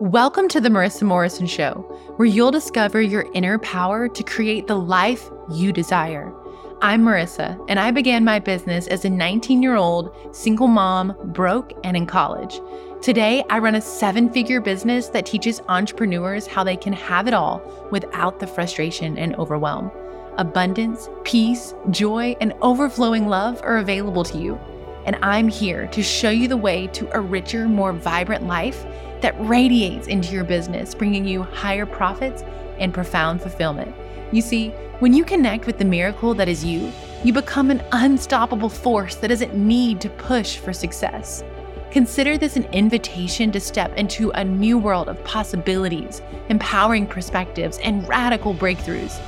Welcome to the Marissa Morrison Show, where you'll discover your inner power to create the life you desire. I'm Marissa, and I began my business as a 19 year old single mom, broke and in college. Today, I run a seven figure business that teaches entrepreneurs how they can have it all without the frustration and overwhelm. Abundance, peace, joy, and overflowing love are available to you and I'm here to show you the way to a richer, more vibrant life that radiates into your business, bringing you higher profits and profound fulfillment. You see, when you connect with the miracle that is you, you become an unstoppable force that doesn't need to push for success. Consider this an invitation to step into a new world of possibilities, empowering perspectives, and radical breakthroughs.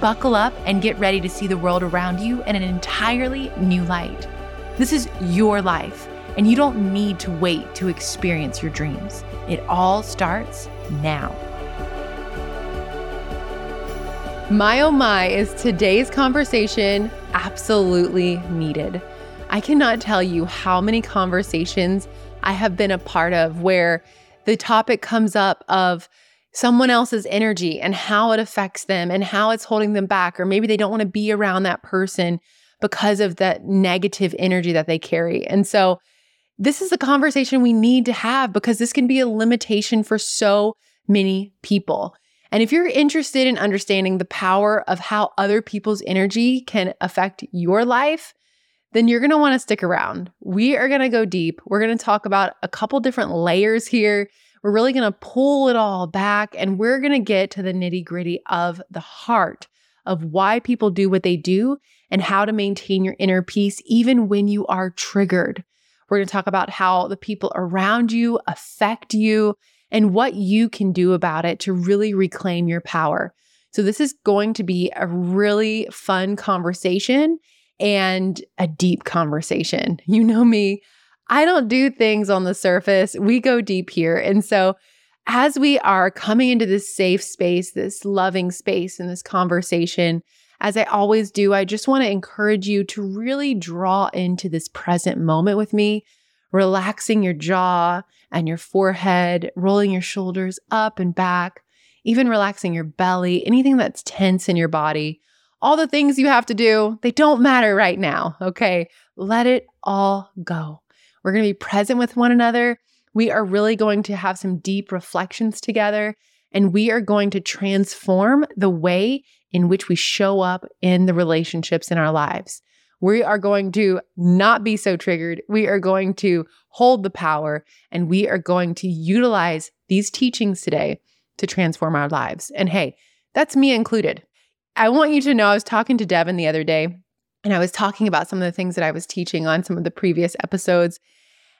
Buckle up and get ready to see the world around you in an entirely new light. This is your life, and you don't need to wait to experience your dreams. It all starts now. My oh my, is today's conversation absolutely needed. I cannot tell you how many conversations I have been a part of where the topic comes up of someone else's energy and how it affects them and how it's holding them back, or maybe they don't want to be around that person because of that negative energy that they carry. And so, this is the conversation we need to have because this can be a limitation for so many people. And if you're interested in understanding the power of how other people's energy can affect your life, then you're going to want to stick around. We are going to go deep. We're going to talk about a couple different layers here. We're really going to pull it all back and we're going to get to the nitty gritty of the heart of why people do what they do and how to maintain your inner peace even when you are triggered. We're going to talk about how the people around you affect you and what you can do about it to really reclaim your power. So, this is going to be a really fun conversation and a deep conversation. You know me, I don't do things on the surface, we go deep here. And so, as we are coming into this safe space, this loving space, and this conversation, as I always do, I just want to encourage you to really draw into this present moment with me, relaxing your jaw and your forehead, rolling your shoulders up and back, even relaxing your belly, anything that's tense in your body. All the things you have to do, they don't matter right now. Okay. Let it all go. We're going to be present with one another we are really going to have some deep reflections together, and we are going to transform the way in which we show up in the relationships in our lives. We are going to not be so triggered. We are going to hold the power, and we are going to utilize these teachings today to transform our lives. And hey, that's me included. I want you to know I was talking to Devin the other day, and I was talking about some of the things that I was teaching on some of the previous episodes.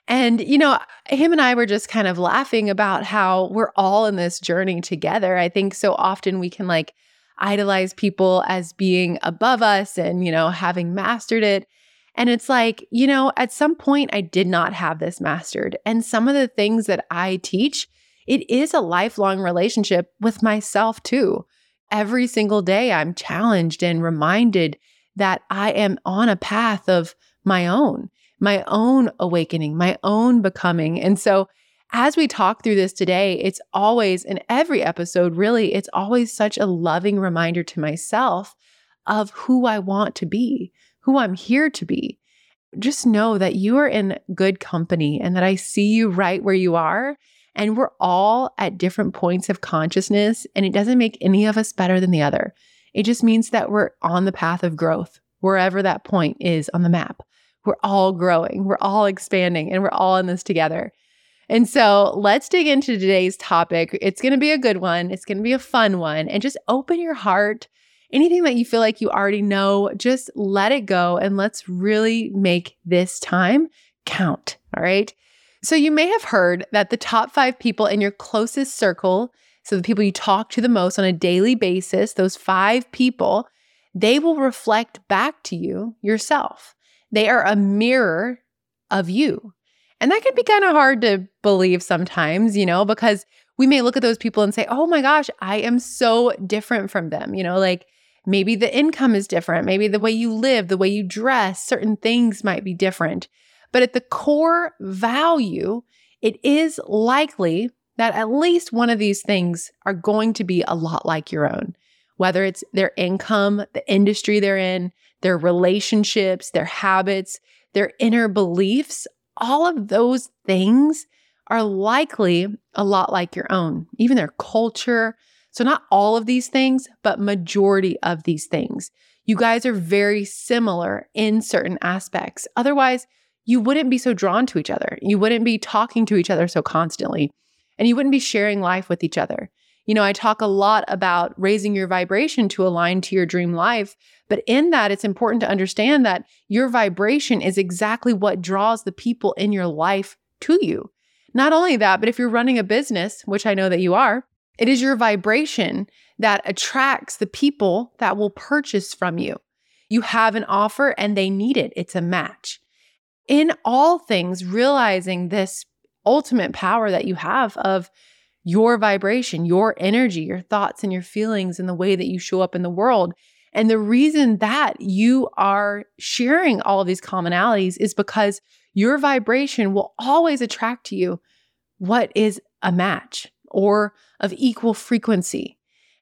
And, you know, him and I were just kind of laughing about how we're all in this journey together. I think so often we can like idolize people as being above us and, you know, having mastered it. And it's like, you know, at some point I did not have this mastered. And some of the things that I teach, it is a lifelong relationship with myself too. Every single day I'm challenged and reminded that I am on a path of my own my own awakening, my own becoming. And so, as we talk through this today, it's always in every episode, really, it's always such a loving reminder to myself of who I want to be, who I'm here to be. Just know that you are in good company and that I see you right where you are. And we're all at different points of consciousness, and it doesn't make any of us better than the other. It just means that we're on the path of growth, wherever that point is on the map. We're all growing, we're all expanding, and we're all in this together. And so let's dig into today's topic. It's going to be a good one, it's going to be a fun one, and just open your heart. Anything that you feel like you already know, just let it go and let's really make this time count. All right. So, you may have heard that the top five people in your closest circle, so the people you talk to the most on a daily basis, those five people, they will reflect back to you yourself. They are a mirror of you. And that can be kind of hard to believe sometimes, you know, because we may look at those people and say, oh my gosh, I am so different from them. You know, like maybe the income is different, maybe the way you live, the way you dress, certain things might be different. But at the core value, it is likely that at least one of these things are going to be a lot like your own, whether it's their income, the industry they're in, their relationships, their habits, their inner beliefs. All of those things are likely a lot like your own, even their culture. So, not all of these things, but majority of these things. You guys are very similar in certain aspects. Otherwise, you wouldn't be so drawn to each other. You wouldn't be talking to each other so constantly, and you wouldn't be sharing life with each other. You know, I talk a lot about raising your vibration to align to your dream life, but in that, it's important to understand that your vibration is exactly what draws the people in your life to you. Not only that, but if you're running a business, which I know that you are, it is your vibration that attracts the people that will purchase from you. You have an offer and they need it, it's a match. In all things, realizing this ultimate power that you have of your vibration, your energy, your thoughts, and your feelings, and the way that you show up in the world. And the reason that you are sharing all of these commonalities is because your vibration will always attract to you what is a match or of equal frequency.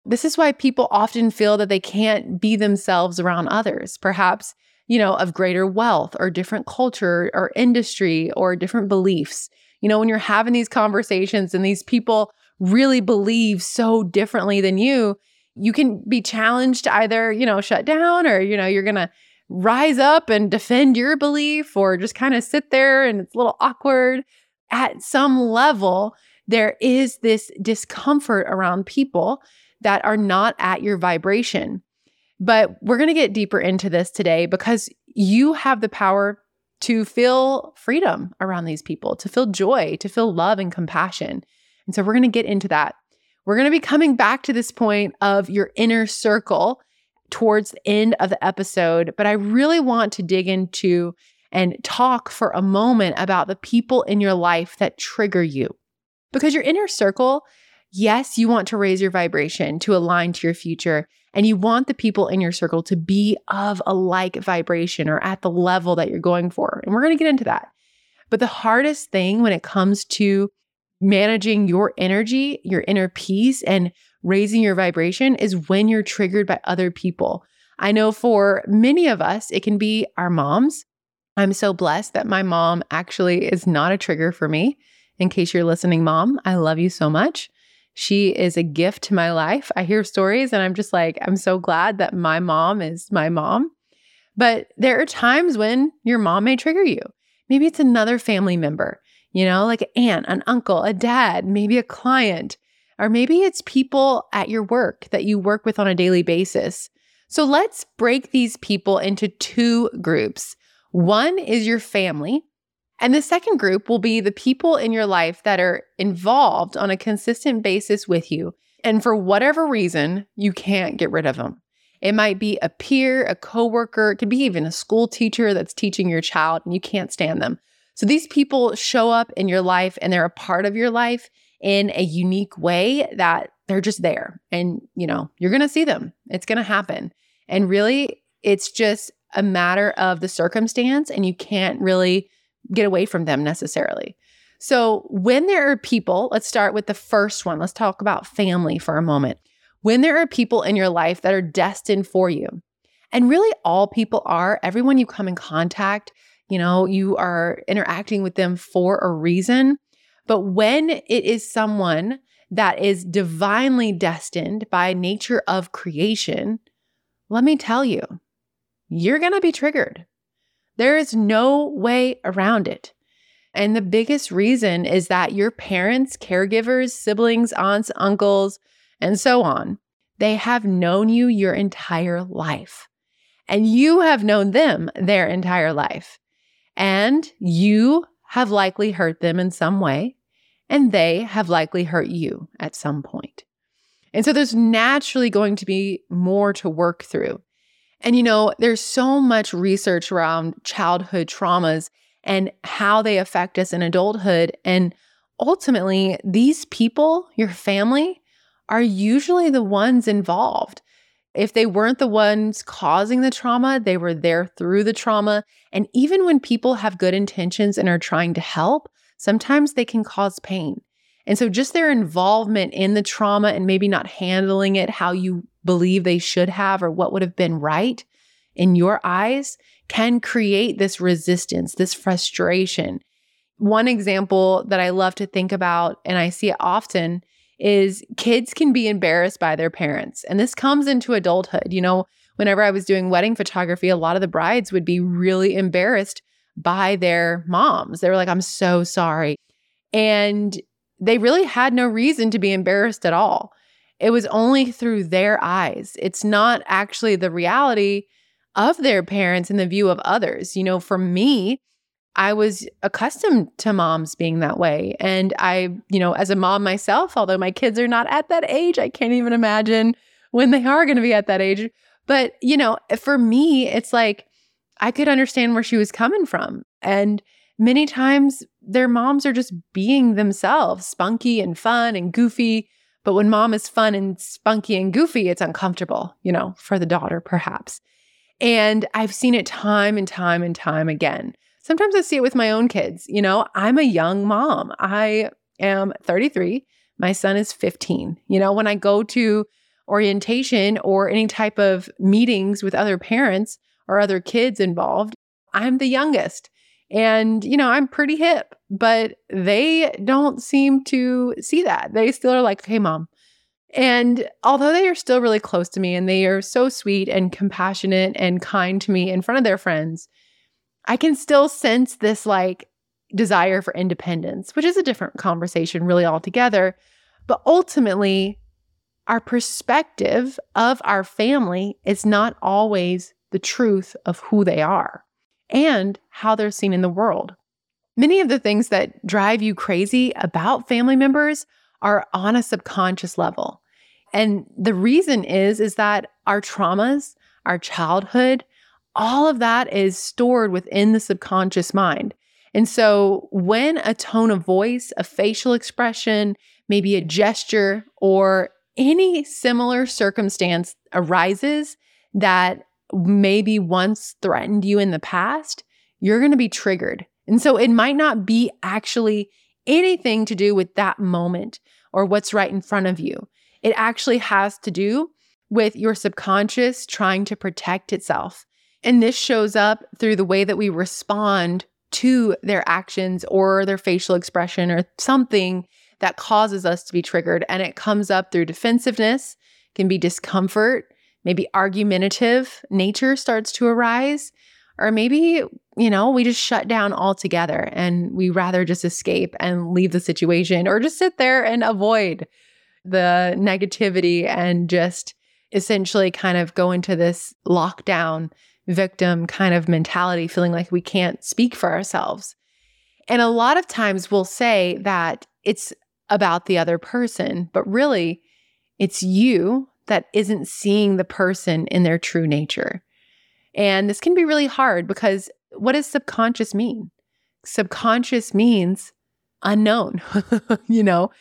This is why people often feel that they can't be themselves around others, perhaps, you know, of greater wealth or different culture or industry or different beliefs. You know, when you're having these conversations and these people really believe so differently than you, you can be challenged to either, you know, shut down or, you know, you're going to rise up and defend your belief or just kind of sit there and it's a little awkward. At some level, there is this discomfort around people that are not at your vibration. But we're going to get deeper into this today because you have the power to feel freedom around these people, to feel joy, to feel love and compassion. And so we're going to get into that. We're going to be coming back to this point of your inner circle towards the end of the episode, but I really want to dig into and talk for a moment about the people in your life that trigger you. Because your inner circle, yes, you want to raise your vibration to align to your future. And you want the people in your circle to be of a like vibration or at the level that you're going for. And we're going to get into that. But the hardest thing when it comes to managing your energy, your inner peace, and raising your vibration is when you're triggered by other people. I know for many of us, it can be our moms. I'm so blessed that my mom actually is not a trigger for me. In case you're listening, mom, I love you so much. She is a gift to my life. I hear stories and I'm just like, I'm so glad that my mom is my mom. But there are times when your mom may trigger you. Maybe it's another family member, you know, like an aunt, an uncle, a dad, maybe a client, or maybe it's people at your work that you work with on a daily basis. So let's break these people into two groups. One is your family, and the second group will be the people in your life that are involved on a consistent basis with you. And for whatever reason, you can't get rid of them. It might be a peer, a coworker, it could be even a school teacher that's teaching your child and you can't stand them. So these people show up in your life and they're a part of your life in a unique way that they're just there. And, you know, you're going to see them. It's going to happen. And really, it's just a matter of the circumstance and you can't really get away from them necessarily. So, when there are people, let's start with the first one. Let's talk about family for a moment. When there are people in your life that are destined for you, and really all people are, everyone you come in contact, you know, you are interacting with them for a reason. But when it is someone that is divinely destined by nature of creation, let me tell you, you're going to be triggered. There is no way around it. And the biggest reason is that your parents, caregivers, siblings, aunts, uncles, and so on, they have known you your entire life. And you have known them their entire life. And you have likely hurt them in some way, and they have likely hurt you at some point. And so there's naturally going to be more to work through. And you know, there's so much research around childhood traumas and how they affect us in adulthood. And ultimately, these people, your family, are usually the ones involved. If they weren't the ones causing the trauma, they were there through the trauma. And even when people have good intentions and are trying to help, sometimes they can cause pain. And so just their involvement in the trauma and maybe not handling it how you believe they should have or what would have been right in your eyes can create this resistance, this frustration. One example that I love to think about, and I see it often, is kids can be embarrassed by their parents. And this comes into adulthood. You know, whenever I was doing wedding photography, a lot of the brides would be really embarrassed by their moms. They were like, I'm so sorry. And they really had no reason to be embarrassed at all. It was only through their eyes. It's not actually the reality of their parents and the view of others. You know, for me, I was accustomed to moms being that way. And I, you know, as a mom myself, although my kids are not at that age, I can't even imagine when they are going to be at that age. But, you know, for me, it's like I could understand where she was coming from. And many times their moms are just being themselves, spunky and fun and goofy. But when mom is fun and spunky and goofy, it's uncomfortable, you know, for the daughter, perhaps. And I've seen it time and time and time again. Sometimes I see it with my own kids. You know, I'm a young mom. I am 33. My son is 15. You know, when I go to orientation or any type of meetings with other parents or other kids involved, I'm the youngest. And, you know, I'm pretty hip, but they don't seem to see that. They still are like, hey, mom, and although they are still really close to me and they are so sweet and compassionate and kind to me in front of their friends, I can still sense this like desire for independence, which is a different conversation, really, altogether. But ultimately, our perspective of our family is not always the truth of who they are and how they're seen in the world. Many of the things that drive you crazy about family members are on a subconscious level. And the reason is is that our traumas, our childhood, all of that is stored within the subconscious mind. And so when a tone of voice, a facial expression, maybe a gesture or any similar circumstance arises that maybe once threatened you in the past, you're going to be triggered. And so it might not be actually anything to do with that moment or what's right in front of you. It actually has to do with your subconscious trying to protect itself. And this shows up through the way that we respond to their actions or their facial expression or something that causes us to be triggered. And it comes up through defensiveness, can be discomfort, maybe argumentative nature starts to arise. Or maybe, you know, we just shut down altogether and we rather just escape and leave the situation or just sit there and avoid the negativity and just essentially kind of go into this lockdown victim kind of mentality, feeling like we can't speak for ourselves. And a lot of times we'll say that it's about the other person, but really it's you that isn't seeing the person in their true nature. And this can be really hard because what does subconscious mean? Subconscious means unknown, you know?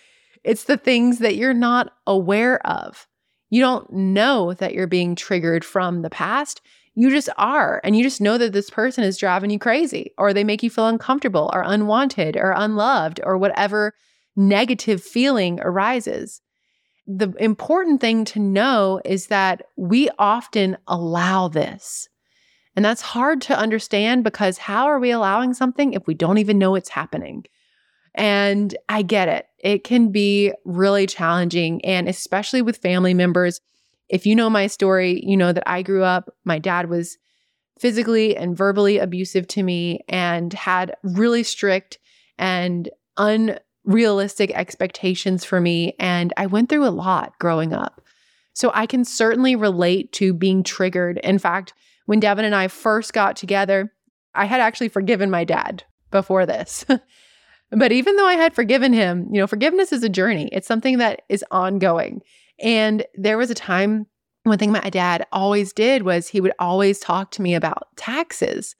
It's the things that you're not aware of. You don't know that you're being triggered from the past. You just are. And you just know that this person is driving you crazy, or they make you feel uncomfortable, or unwanted, or unloved, or whatever negative feeling arises. The important thing to know is that we often allow this. And that's hard to understand because how are we allowing something if we don't even know it's happening? And I get it. It can be really challenging. And especially with family members, if you know my story, you know that I grew up, my dad was physically and verbally abusive to me and had really strict and unrealistic expectations for me. And I went through a lot growing up. So I can certainly relate to being triggered. In fact, when Devin and I first got together, I had actually forgiven my dad before this. But even though I had forgiven him, you know, forgiveness is a journey, it's something that is ongoing. And there was a time, one thing my dad always did was he would always talk to me about taxes.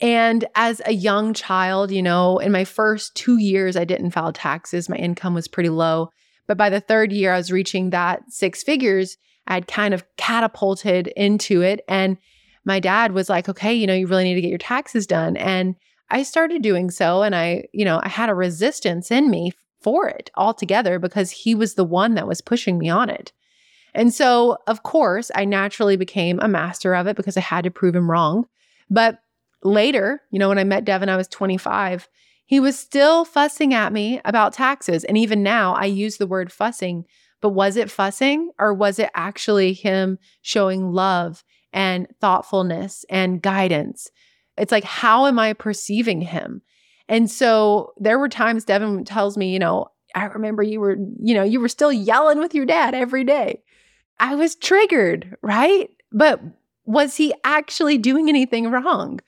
And as a young child, you know, in my first two years, I didn't file taxes. My income was pretty low. But by the third year, I was reaching that six figures. I'd kind of catapulted into it. And my dad was like, okay, you know, you really need to get your taxes done. And I started doing so and I, you know, I had a resistance in me for it altogether because he was the one that was pushing me on it. And so, of course, I naturally became a master of it because I had to prove him wrong. But later, you know, when I met Devin, I was 25. He was still fussing at me about taxes. And even now, I use the word fussing, but was it fussing or was it actually him showing love and thoughtfulness and guidance? It's like, how am I perceiving him? And so there were times Devin tells me, you know, I remember you were, you know, you were still yelling with your dad every day. I was triggered, right? But was he actually doing anything wrong?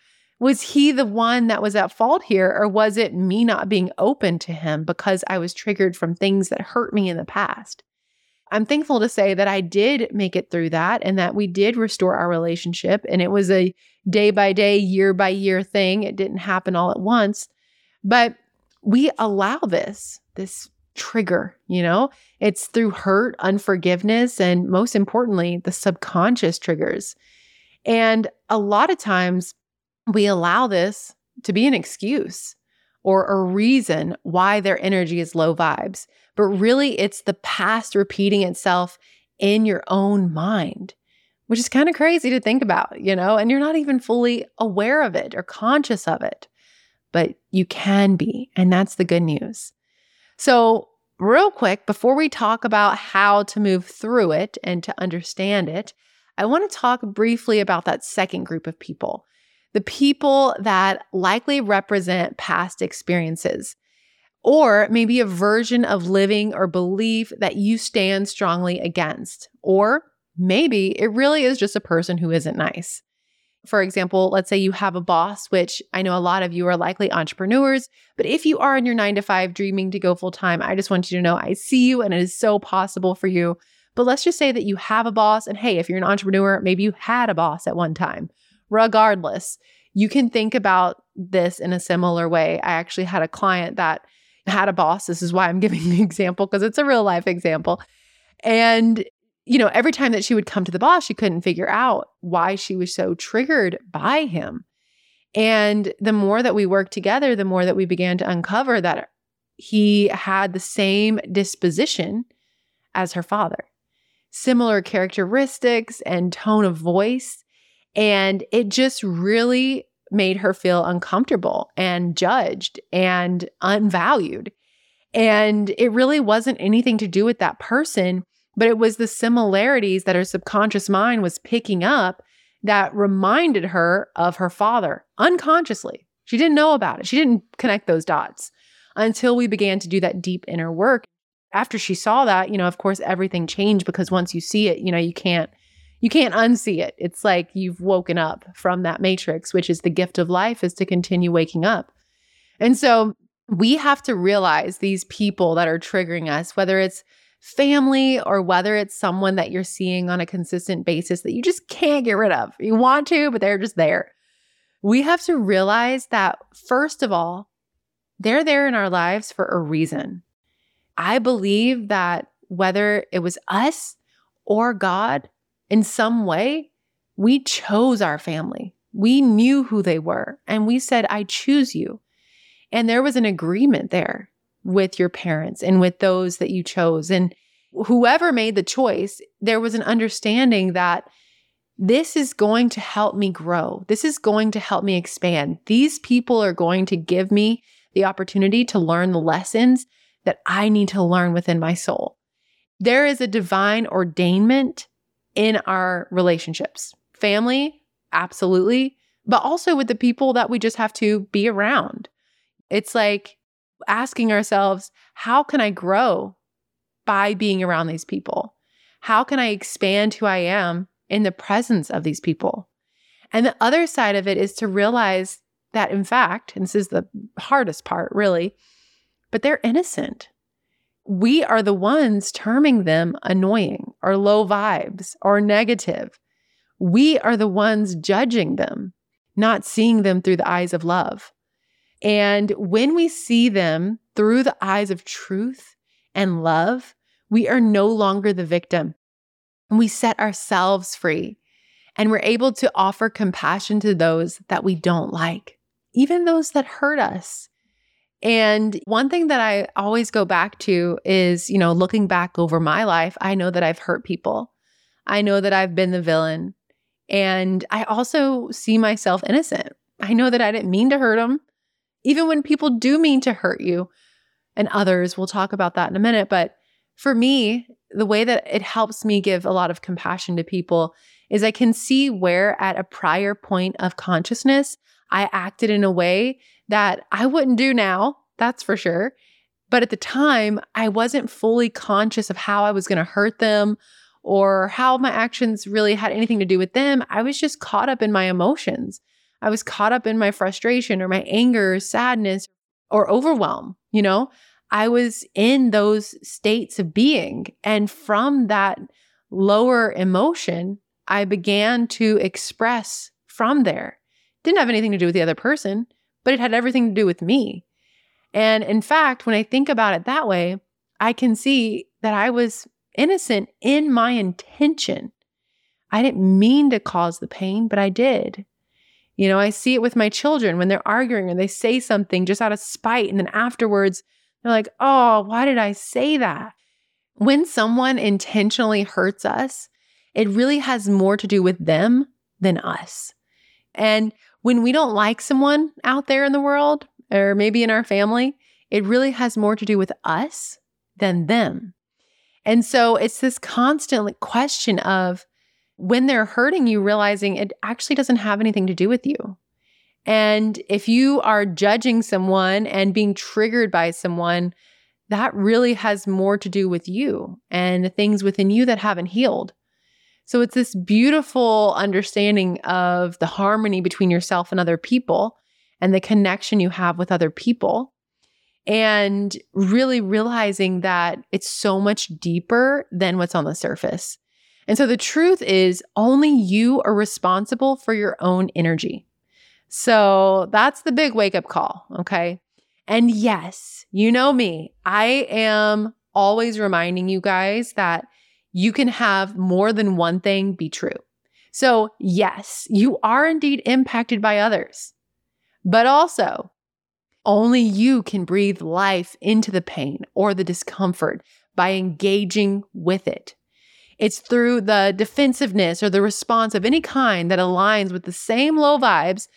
Was he the one that was at fault here, or was it me not being open to him because I was triggered from things that hurt me in the past? I'm thankful to say that I did make it through that and that we did restore our relationship. And it was a day by day, year by year thing. It didn't happen all at once. But we allow this, this trigger, you know? It's through hurt, unforgiveness, and most importantly, the subconscious triggers. And a lot of times we allow this to be an excuse or a reason why their energy is low vibes. But really, it's the past repeating itself in your own mind, which is kind of crazy to think about, you know? And you're not even fully aware of it or conscious of it, but you can be. And that's the good news. So, real quick, before we talk about how to move through it and to understand it, I want to talk briefly about that second group of people the people that likely represent past experiences, or maybe a version of living or belief that you stand strongly against, or maybe it really is just a person who isn't nice. For example, let's say you have a boss, which I know a lot of you are likely entrepreneurs, but if you are in your nine to five dreaming to go full time, I just want you to know I see you and it is so possible for you. But let's just say that you have a boss, and hey, if you're an entrepreneur, maybe you had a boss at one time. Regardless, you can think about this in a similar way. I actually had a client that had a boss. This is why I'm giving the example because it's a real life example. And you know, every time that she would come to the boss, she couldn't figure out why she was so triggered by him. And the more that we worked together, the more that we began to uncover that he had the same disposition as her father, similar characteristics and tone of voice. And it just really made her feel uncomfortable and judged and unvalued. And it really wasn't anything to do with that person but it was the similarities that her subconscious mind was picking up that reminded her of her father unconsciously. She didn't know about it. She didn't connect those dots until we began to do that deep inner work. After she saw that, you know, of course everything changed because once you see it, you know, you can't you can't unsee it. It's like you've woken up from that matrix, which is the gift of life is to continue waking up. And so we have to realize these people that are triggering us, whether it's family or whether it's someone that you're seeing on a consistent basis that you just can't get rid of. You want to, but they're just there. We have to realize that, first of all, they're there in our lives for a reason. I believe that whether it was us or God, in some way, we chose our family. We knew who they were, and we said, I choose you. And there was an agreement there with your parents and with those that you chose. And whoever made the choice, there was an understanding that this is going to help me grow. This is going to help me expand. These people are going to give me the opportunity to learn the lessons that I need to learn within my soul. There is a divine ordainment in our relationships, family, absolutely, but also with the people that we just have to be around. It's like asking ourselves, how can I grow by being around these people? How can I expand who I am in the presence of these people? And the other side of it is to realize that, in fact, and this is the hardest part, really, but they're innocent. We are the ones terming them annoying or low vibes or negative. We are the ones judging them, not seeing them through the eyes of love. And when we see them through the eyes of truth and love, we are no longer the victim. And we set ourselves free. And we're able to offer compassion to those that we don't like, even those that hurt us. And one thing that I always go back to is, you know, looking back over my life, I know that I've hurt people. I know that I've been the villain. And I also see myself innocent. I know that I didn't mean to hurt them. Even when people do mean to hurt you and others, we'll talk about that in a minute. But for me, the way that it helps me give a lot of compassion to people is I can see where at a prior point of consciousness, I acted in a way that I wouldn't do now, that's for sure. But at the time, I wasn't fully conscious of how I was going to hurt them or how my actions really had anything to do with them. I was just caught up in my emotions. I was caught up in my frustration or my anger, or sadness, or overwhelm. You know, I was in those states of being. And from that lower emotion, I began to express from there. Didn't have anything to do with the other person, but it had everything to do with me. And in fact, when I think about it that way, I can see that I was innocent in my intention. I didn't mean to cause the pain, but I did. You know, I see it with my children when they're arguing or they say something just out of spite. And then afterwards, they're like, oh, why did I say that? When someone intentionally hurts us, it really has more to do with them than us. And when we don't like someone out there in the world, or maybe in our family, it really has more to do with us than them. And so it's this constant question of when they're hurting you, realizing it actually doesn't have anything to do with you. And if you are judging someone and being triggered by someone, that really has more to do with you and the things within you that haven't healed. So it's this beautiful understanding of the harmony between yourself and other people and the connection you have with other people and really realizing that it's so much deeper than what's on the surface. And so the truth is, only you are responsible for your own energy. So that's the big wake up call. Okay. And yes, you know me, I am always reminding you guys that you can have more than one thing be true. So, yes, you are indeed impacted by others, but also only you can breathe life into the pain or the discomfort by engaging with it. It's through the defensiveness or the response of any kind that aligns with the same low vibes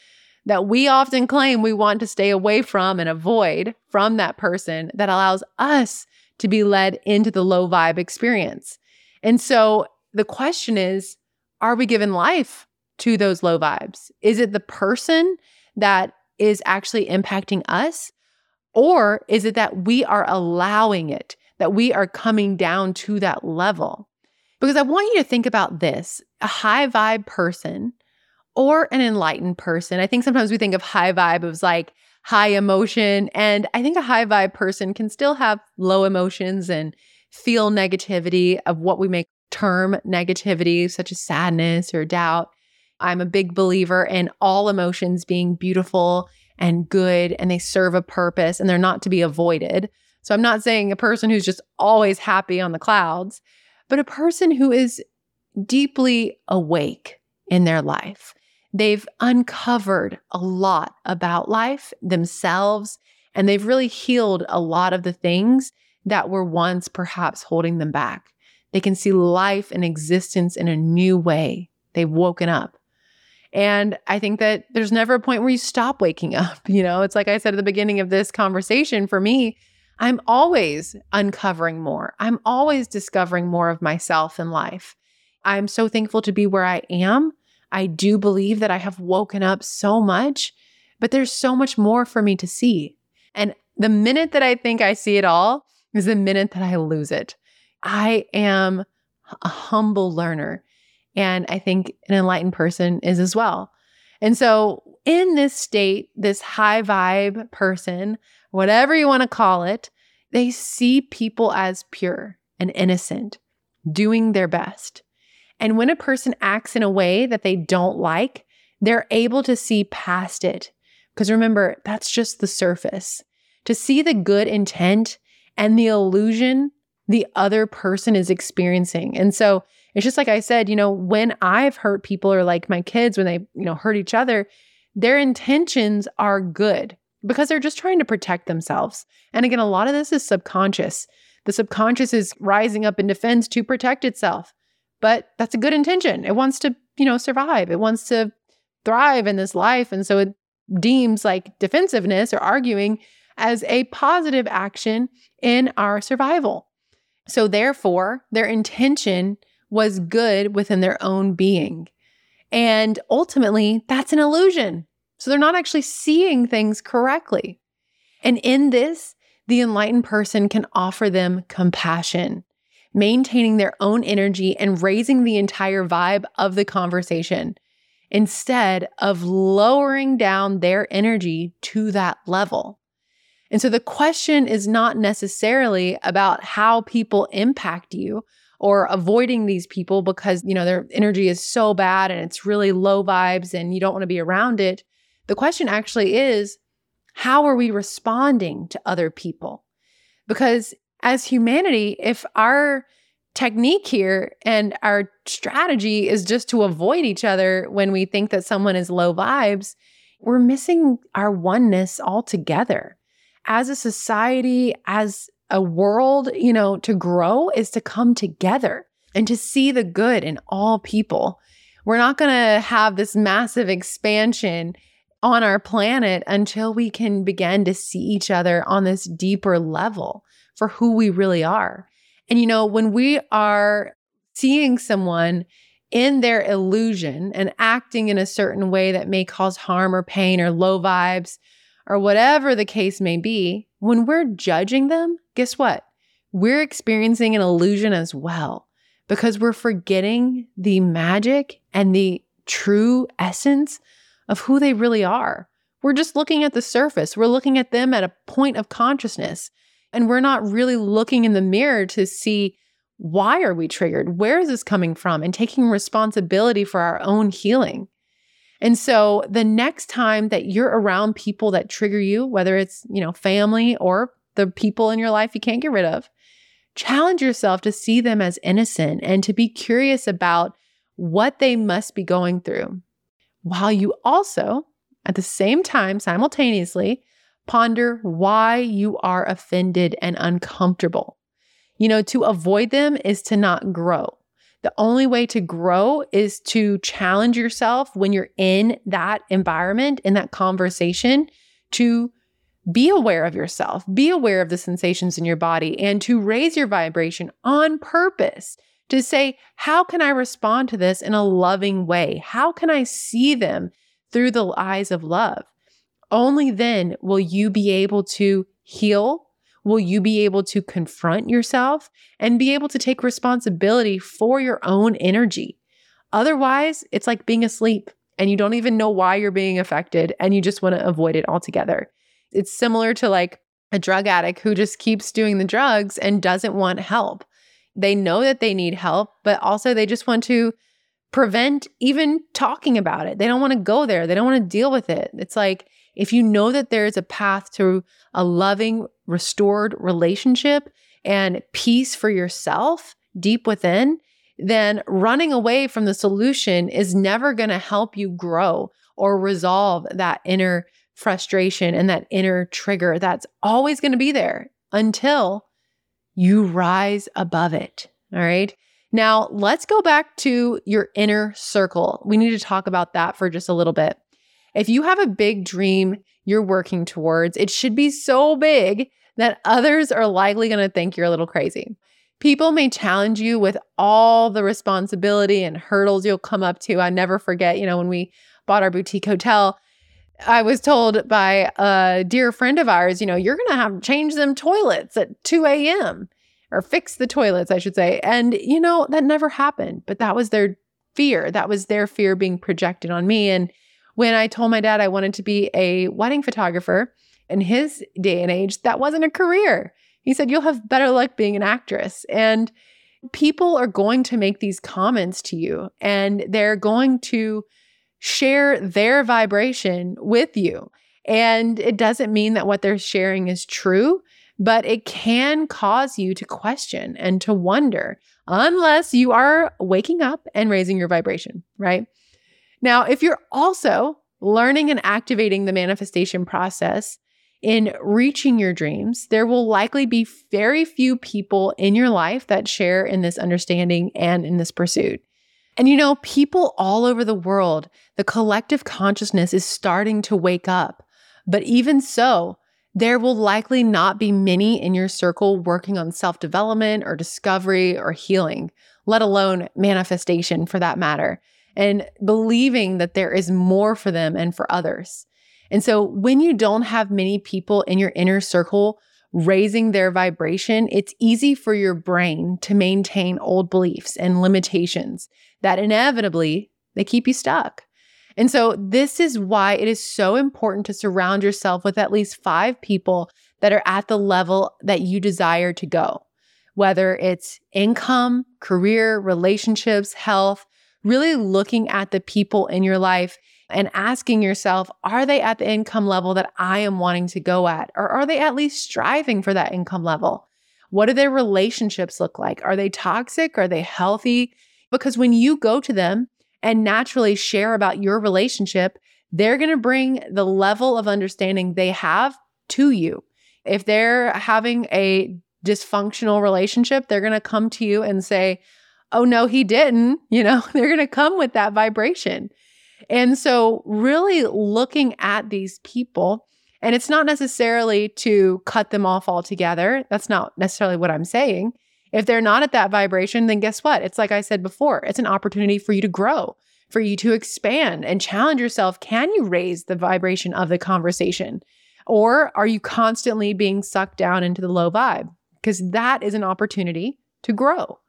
that we often claim we want to stay away from and avoid from that person that allows us to be led into the low vibe experience. And so the question is are we giving life to those low vibes? Is it the person that is actually impacting us? Or is it that we are allowing it, that we are coming down to that level? Because I want you to think about this a high vibe person or an enlightened person. I think sometimes we think of high vibe as like high emotion. And I think a high vibe person can still have low emotions and feel negativity of what we make term negativity, such as sadness or doubt. I'm a big believer in all emotions being beautiful and good and they serve a purpose and they're not to be avoided. So I'm not saying a person who's just always happy on the clouds, but a person who is deeply awake in their life. They've uncovered a lot about life themselves, and they've really healed a lot of the things that were once perhaps holding them back. They can see life and existence in a new way. They've woken up. And I think that there's never a point where you stop waking up. You know, it's like I said at the beginning of this conversation for me, I'm always uncovering more. I'm always discovering more of myself in life. I'm so thankful to be where I am. I do believe that I have woken up so much, but there's so much more for me to see. And the minute that I think I see it all is the minute that I lose it. I am a humble learner. And I think an enlightened person is as well. And so, in this state, this high vibe person, whatever you want to call it, they see people as pure and innocent, doing their best. And when a person acts in a way that they don't like, they're able to see past it. Because remember, that's just the surface. To see the good intent and the illusion the other person is experiencing. And so it's just like I said, you know, when I've hurt people or like my kids when they, you know, hurt each other, their intentions are good. because they're just trying to protect themselves. And again, a lot of this is subconscious. The subconscious is rising up in defense to protect itself. But that's a good intention. It wants to, you know, survive. It wants to thrive in this life. And so it deems like defensiveness or arguing as a positive action in our survival. So therefore, their intention was good within their own being. And ultimately, that's an illusion. So they're not actually seeing things correctly. And in this, the enlightened person can offer them compassion, maintaining their own energy and raising the entire vibe of the conversation instead of lowering down their energy to that level. And so the question is not necessarily about how people impact you or avoiding these people because, you know, their energy is so bad and it's really low vibes and you don't want to be around it. The question actually is how are we responding to other people? Because as humanity, if our technique here and our strategy is just to avoid each other when we think that someone is low vibes, we're missing our oneness altogether. As a society, as a world, you know, to grow is to come together and to see the good in all people. We're not going to have this massive expansion on our planet until we can begin to see each other on this deeper level for who we really are. And, you know, when we are seeing someone in their illusion and acting in a certain way that may cause harm or pain or low vibes or whatever the case may be, when we're judging them, guess what? We're experiencing an illusion as well because we're forgetting the magic and the true essence of who they really are. We're just looking at the surface. We're looking at them at a point of consciousness. And we're not really looking in the mirror to see why are we triggered? Where is this coming from? And taking responsibility for our own healing. And so the next time that you're around people that trigger you, whether it's, you know, family or the people in your life you can't get rid of, challenge yourself to see them as innocent and to be curious about what they must be going through while you also, at the same time, simultaneously, ponder why you are offended and uncomfortable. You know, to avoid them is to not grow. The only way to grow is to challenge yourself when you're in that environment, in that conversation, to be aware of yourself, be aware of the sensations in your body, and to raise your vibration on purpose to say, how can I respond to this in a loving way? How can I see them through the eyes of love? Only then will you be able to heal. Will you be able to confront yourself and be able to take responsibility for your own energy? Otherwise, it's like being asleep and you don't even know why you're being affected and you just want to avoid it altogether. It's similar to like a drug addict who just keeps doing the drugs and doesn't want help. They know that they need help, but also they just want to prevent even talking about it. They don't want to go there. They don't want to deal with it. It's like if you know that there is a path to a loving, restored relationship and peace for yourself deep within, then running away from the solution is never going to help you grow or resolve that inner frustration and that inner trigger that's always going to be there until you rise above it. All right. Now, let's go back to your inner circle. We need to talk about that for just a little bit. If you have a big dream you're working towards, it should be so big that others are likely going to think you're a little crazy. People may challenge you with all the responsibility and hurdles you'll come up to. I never forget, you know, when we bought our boutique hotel, I was told by a dear friend of ours, you know, you're going to have to change them toilets at 2 a.m. or fix the toilets, I should say. And, you know, that never happened, but that was their fear. That was their fear being projected on me. And when I told my dad I wanted to be a wedding photographer in his day and age, that wasn't a career. He said, You'll have better luck being an actress. And people are going to make these comments to you and they're going to share their vibration with you. And it doesn't mean that what they're sharing is true, but it can cause you to question and to wonder unless you are waking up and raising your vibration, right? Now, if you're also learning and activating the manifestation process, in reaching your dreams, there will likely be very few people in your life that share in this understanding and in this pursuit. And you know, people all over the world, the collective consciousness is starting to wake up. But even so, there will likely not be many in your circle working on self development or discovery or healing, let alone manifestation for that matter, and believing that there is more for them and for others. And so when you don't have many people in your inner circle raising their vibration, it's easy for your brain to maintain old beliefs and limitations that inevitably they keep you stuck. And so this is why it is so important to surround yourself with at least 5 people that are at the level that you desire to go. Whether it's income, career, relationships, health, really looking at the people in your life and asking yourself, are they at the income level that I am wanting to go at? Or are they at least striving for that income level? What do their relationships look like? Are they toxic? Are they healthy? Because when you go to them and naturally share about your relationship, they're going to bring the level of understanding they have to you. If they're having a dysfunctional relationship, they're going to come to you and say, Oh, no, he didn't. You know, they're going to come with that vibration. And so, really looking at these people, and it's not necessarily to cut them off altogether. That's not necessarily what I'm saying. If they're not at that vibration, then guess what? It's like I said before, it's an opportunity for you to grow, for you to expand and challenge yourself. Can you raise the vibration of the conversation? Or are you constantly being sucked down into the low vibe? Because that is an opportunity to grow.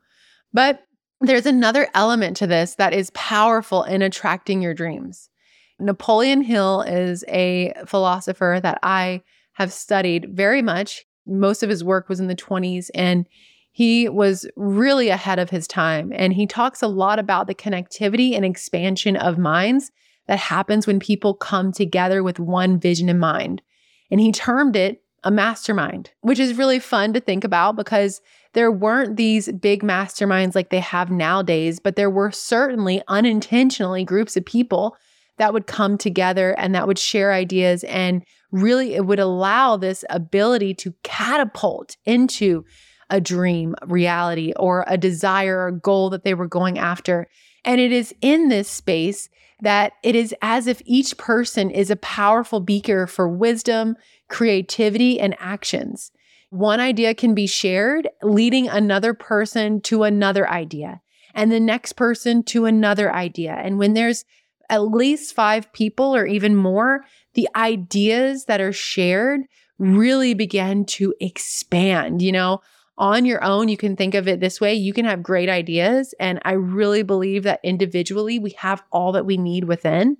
But there's another element to this that is powerful in attracting your dreams. Napoleon Hill is a philosopher that I have studied very much. Most of his work was in the 20s, and he was really ahead of his time. And he talks a lot about the connectivity and expansion of minds that happens when people come together with one vision in mind. And he termed it a mastermind, which is really fun to think about because there weren't these big masterminds like they have nowadays, but there were certainly unintentionally groups of people that would come together and that would share ideas. And really, it would allow this ability to catapult into a dream reality or a desire or goal that they were going after. And it is in this space that it is as if each person is a powerful beaker for wisdom, creativity, and actions. One idea can be shared, leading another person to another idea, and the next person to another idea. And when there's at least five people or even more, the ideas that are shared really begin to expand. You know, on your own, you can think of it this way you can have great ideas. And I really believe that individually, we have all that we need within.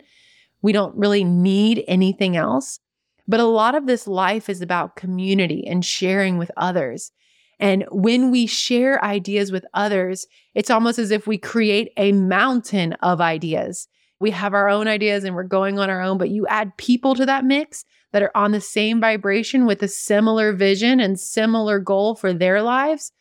We don't really need anything else. But a lot of this life is about community and sharing with others. And when we share ideas with others, it's almost as if we create a mountain of ideas. We have our own ideas and we're going on our own, but you add people to that mix that are on the same vibration with a similar vision and similar goal for their lives.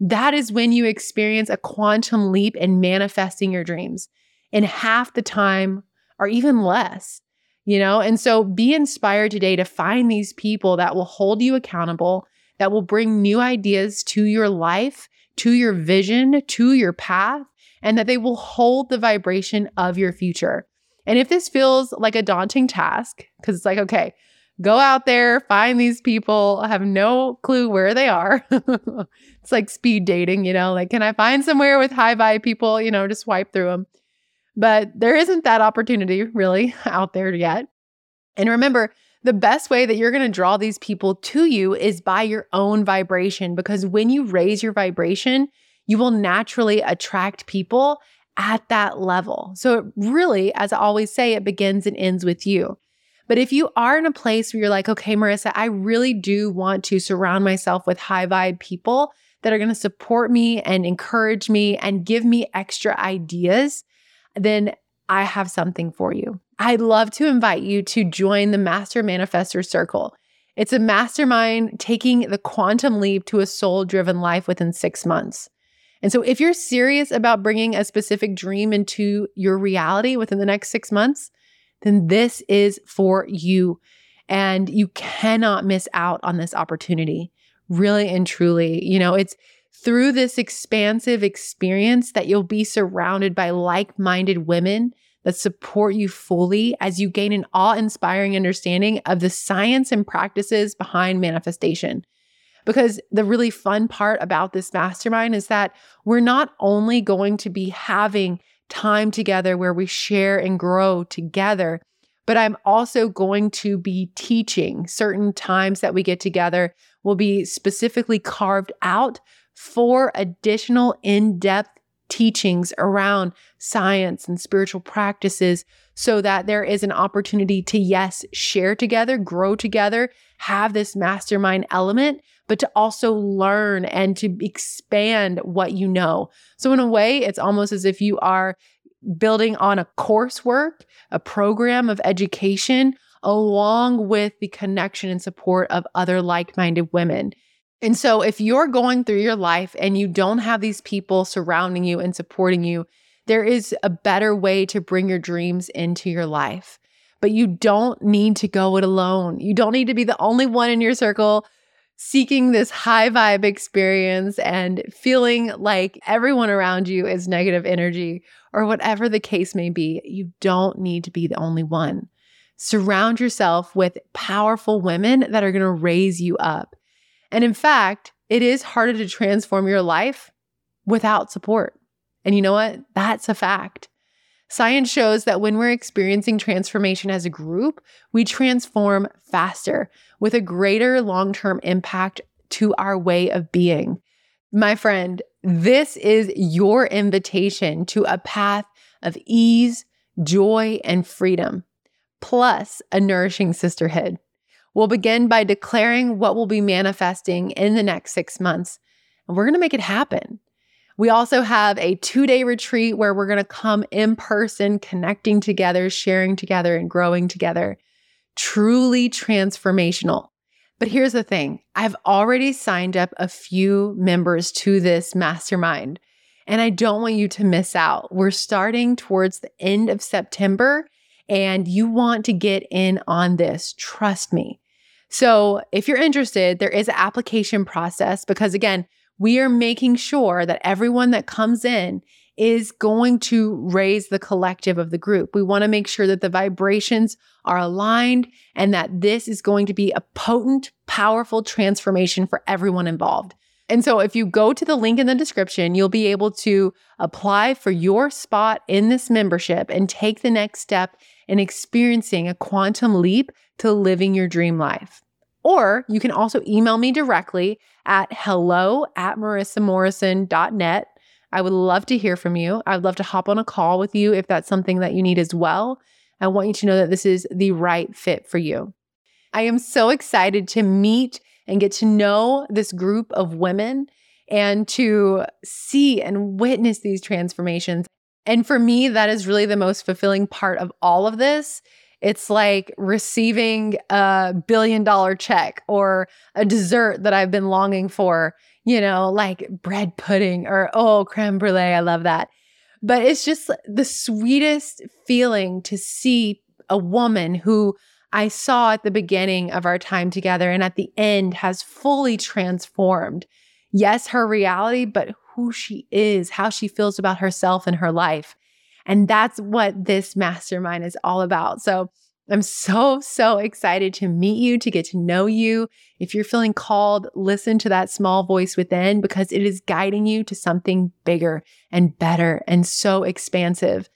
That is when you experience a quantum leap in manifesting your dreams in half the time or even less you know? And so be inspired today to find these people that will hold you accountable, that will bring new ideas to your life, to your vision, to your path, and that they will hold the vibration of your future. And if this feels like a daunting task, because it's like, okay, go out there, find these people, I have no clue where they are. it's like speed dating, you know, like, can I find somewhere with high vibe people, you know, to swipe through them? But there isn't that opportunity really out there yet. And remember, the best way that you're going to draw these people to you is by your own vibration, because when you raise your vibration, you will naturally attract people at that level. So, it really, as I always say, it begins and ends with you. But if you are in a place where you're like, okay, Marissa, I really do want to surround myself with high vibe people that are going to support me and encourage me and give me extra ideas, then I have something for you. I'd love to invite you to join the Master Manifestor Circle. It's a mastermind taking the quantum leap to a soul driven life within six months. And so, if you're serious about bringing a specific dream into your reality within the next six months, then this is for you. And you cannot miss out on this opportunity, really and truly. You know, it's through this expansive experience that you'll be surrounded by like minded women that support you fully as you gain an awe inspiring understanding of the science and practices behind manifestation. Because the really fun part about this mastermind is that we're not only going to be having time together where we share and grow together, but I'm also going to be teaching certain times that we get together will be specifically carved out for additional in depth teachings around science and spiritual practices so that there is an opportunity to, yes, share together, grow together, have this mastermind element, but to also learn and to expand what you know. So, in a way, it's almost as if you are building on a coursework, a program of education, along with the connection and support of other like minded women. And so, if you're going through your life and you don't have these people surrounding you and supporting you, there is a better way to bring your dreams into your life. But you don't need to go it alone. You don't need to be the only one in your circle seeking this high vibe experience and feeling like everyone around you is negative energy or whatever the case may be. You don't need to be the only one. Surround yourself with powerful women that are going to raise you up. And in fact, it is harder to transform your life without support. And you know what? That's a fact. Science shows that when we're experiencing transformation as a group, we transform faster with a greater long term impact to our way of being. My friend, this is your invitation to a path of ease, joy, and freedom, plus a nourishing sisterhood. We'll begin by declaring what we'll be manifesting in the next six months, and we're going to make it happen. We also have a two day retreat where we're going to come in person, connecting together, sharing together, and growing together. Truly transformational. But here's the thing I've already signed up a few members to this mastermind, and I don't want you to miss out. We're starting towards the end of September, and you want to get in on this. Trust me. So, if you're interested, there is an application process because, again, we are making sure that everyone that comes in is going to raise the collective of the group. We want to make sure that the vibrations are aligned and that this is going to be a potent, powerful transformation for everyone involved. And so, if you go to the link in the description, you'll be able to apply for your spot in this membership and take the next step in experiencing a quantum leap to living your dream life. Or you can also email me directly at hello at marissamorrison.net. I would love to hear from you. I'd love to hop on a call with you if that's something that you need as well. I want you to know that this is the right fit for you. I am so excited to meet and get to know this group of women and to see and witness these transformations. And for me, that is really the most fulfilling part of all of this. It's like receiving a billion dollar check or a dessert that I've been longing for, you know, like bread pudding or, oh, creme brulee. I love that. But it's just the sweetest feeling to see a woman who I saw at the beginning of our time together and at the end has fully transformed. Yes, her reality, but who she is, how she feels about herself and her life. And that's what this mastermind is all about. So I'm so, so excited to meet you, to get to know you. If you're feeling called, listen to that small voice within because it is guiding you to something bigger and better and so expansive.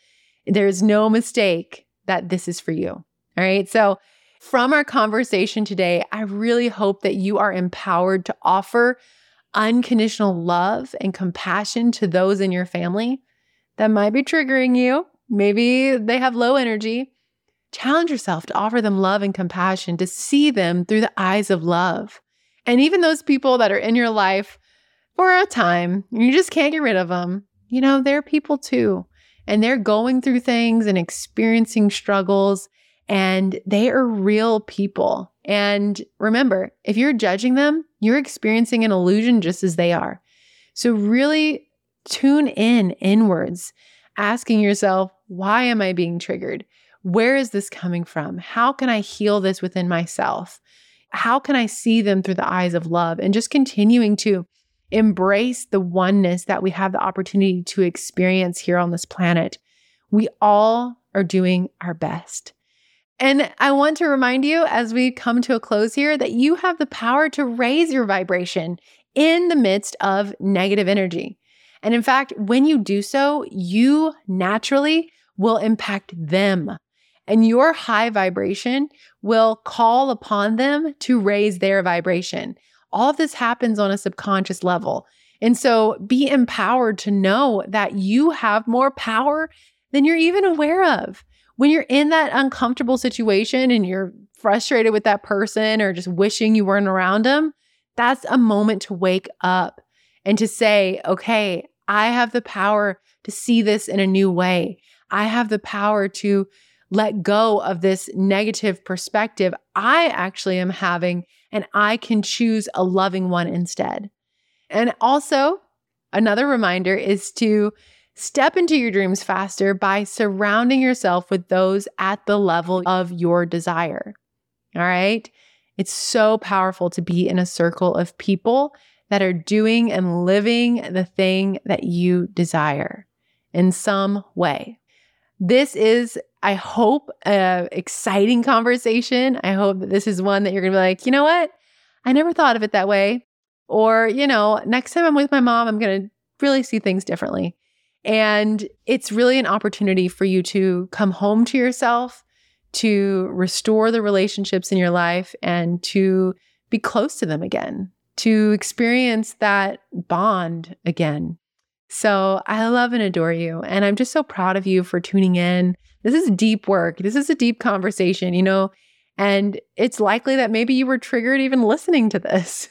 There's no mistake that this is for you. All right. So, from our conversation today, I really hope that you are empowered to offer unconditional love and compassion to those in your family that might be triggering you. Maybe they have low energy Challenge yourself to offer them love and compassion, to see them through the eyes of love. And even those people that are in your life for a time, you just can't get rid of them. You know, they're people too. And they're going through things and experiencing struggles, and they are real people. And remember, if you're judging them, you're experiencing an illusion just as they are. So, really tune in inwards, asking yourself, why am I being triggered? where is this coming from? How can I heal this within myself? How can I see them through the eyes of love? And just continuing to embrace the oneness that we have the opportunity to experience here on this planet. We all are doing our best. And I want to remind you as we come to a close here that you have the power to raise your vibration in the midst of negative energy. And in fact, when you do so, you naturally will impact them. And your high vibration will call upon them to raise their vibration. All of this happens on a subconscious level. And so be empowered to know that you have more power than you're even aware of. When you're in that uncomfortable situation and you're frustrated with that person or just wishing you weren't around them, that's a moment to wake up and to say, okay, I have the power to see this in a new way. I have the power to let go of this negative perspective I actually am having, and I can choose a loving one instead. And also, another reminder is to step into your dreams faster by surrounding yourself with those at the level of your desire. All right. It's so powerful to be in a circle of people that are doing and living the thing that you desire in some way. This is, I hope, a exciting conversation. I hope that this is one that you're going to be like, you know what? I never thought of it that way. Or, you know, next time I'm with my mom, I'm going to really see things differently. And it's really an opportunity for you to come home to yourself, to restore the relationships in your life, and to be close to them again, to experience that bond again. So I love and adore you. And I'm just so proud of you for tuning in. This is deep work. This is a deep conversation, you know, and it's likely that maybe you were triggered even listening to this.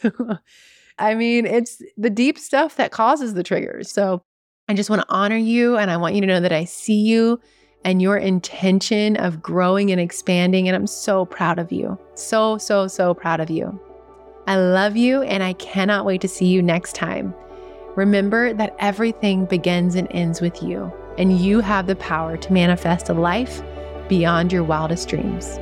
I mean, it's the deep stuff that causes the triggers. So I just want to honor you and I want you to know that I see you and your intention of growing and expanding. And I'm so proud of you. So, so, so proud of you. I love you and I cannot wait to see you next time. Remember that everything begins and ends with you, and you have the power to manifest a life beyond your wildest dreams.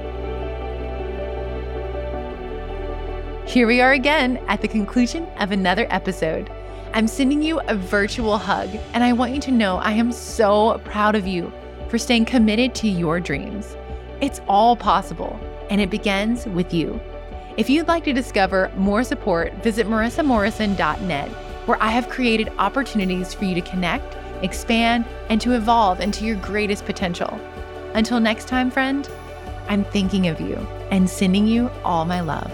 Here we are again at the conclusion of another episode. I'm sending you a virtual hug, and I want you to know I am so proud of you for staying committed to your dreams. It's all possible, and it begins with you. If you'd like to discover more support, visit marissamorrison.net where I have created opportunities for you to connect, expand, and to evolve into your greatest potential. Until next time, friend, I'm thinking of you and sending you all my love.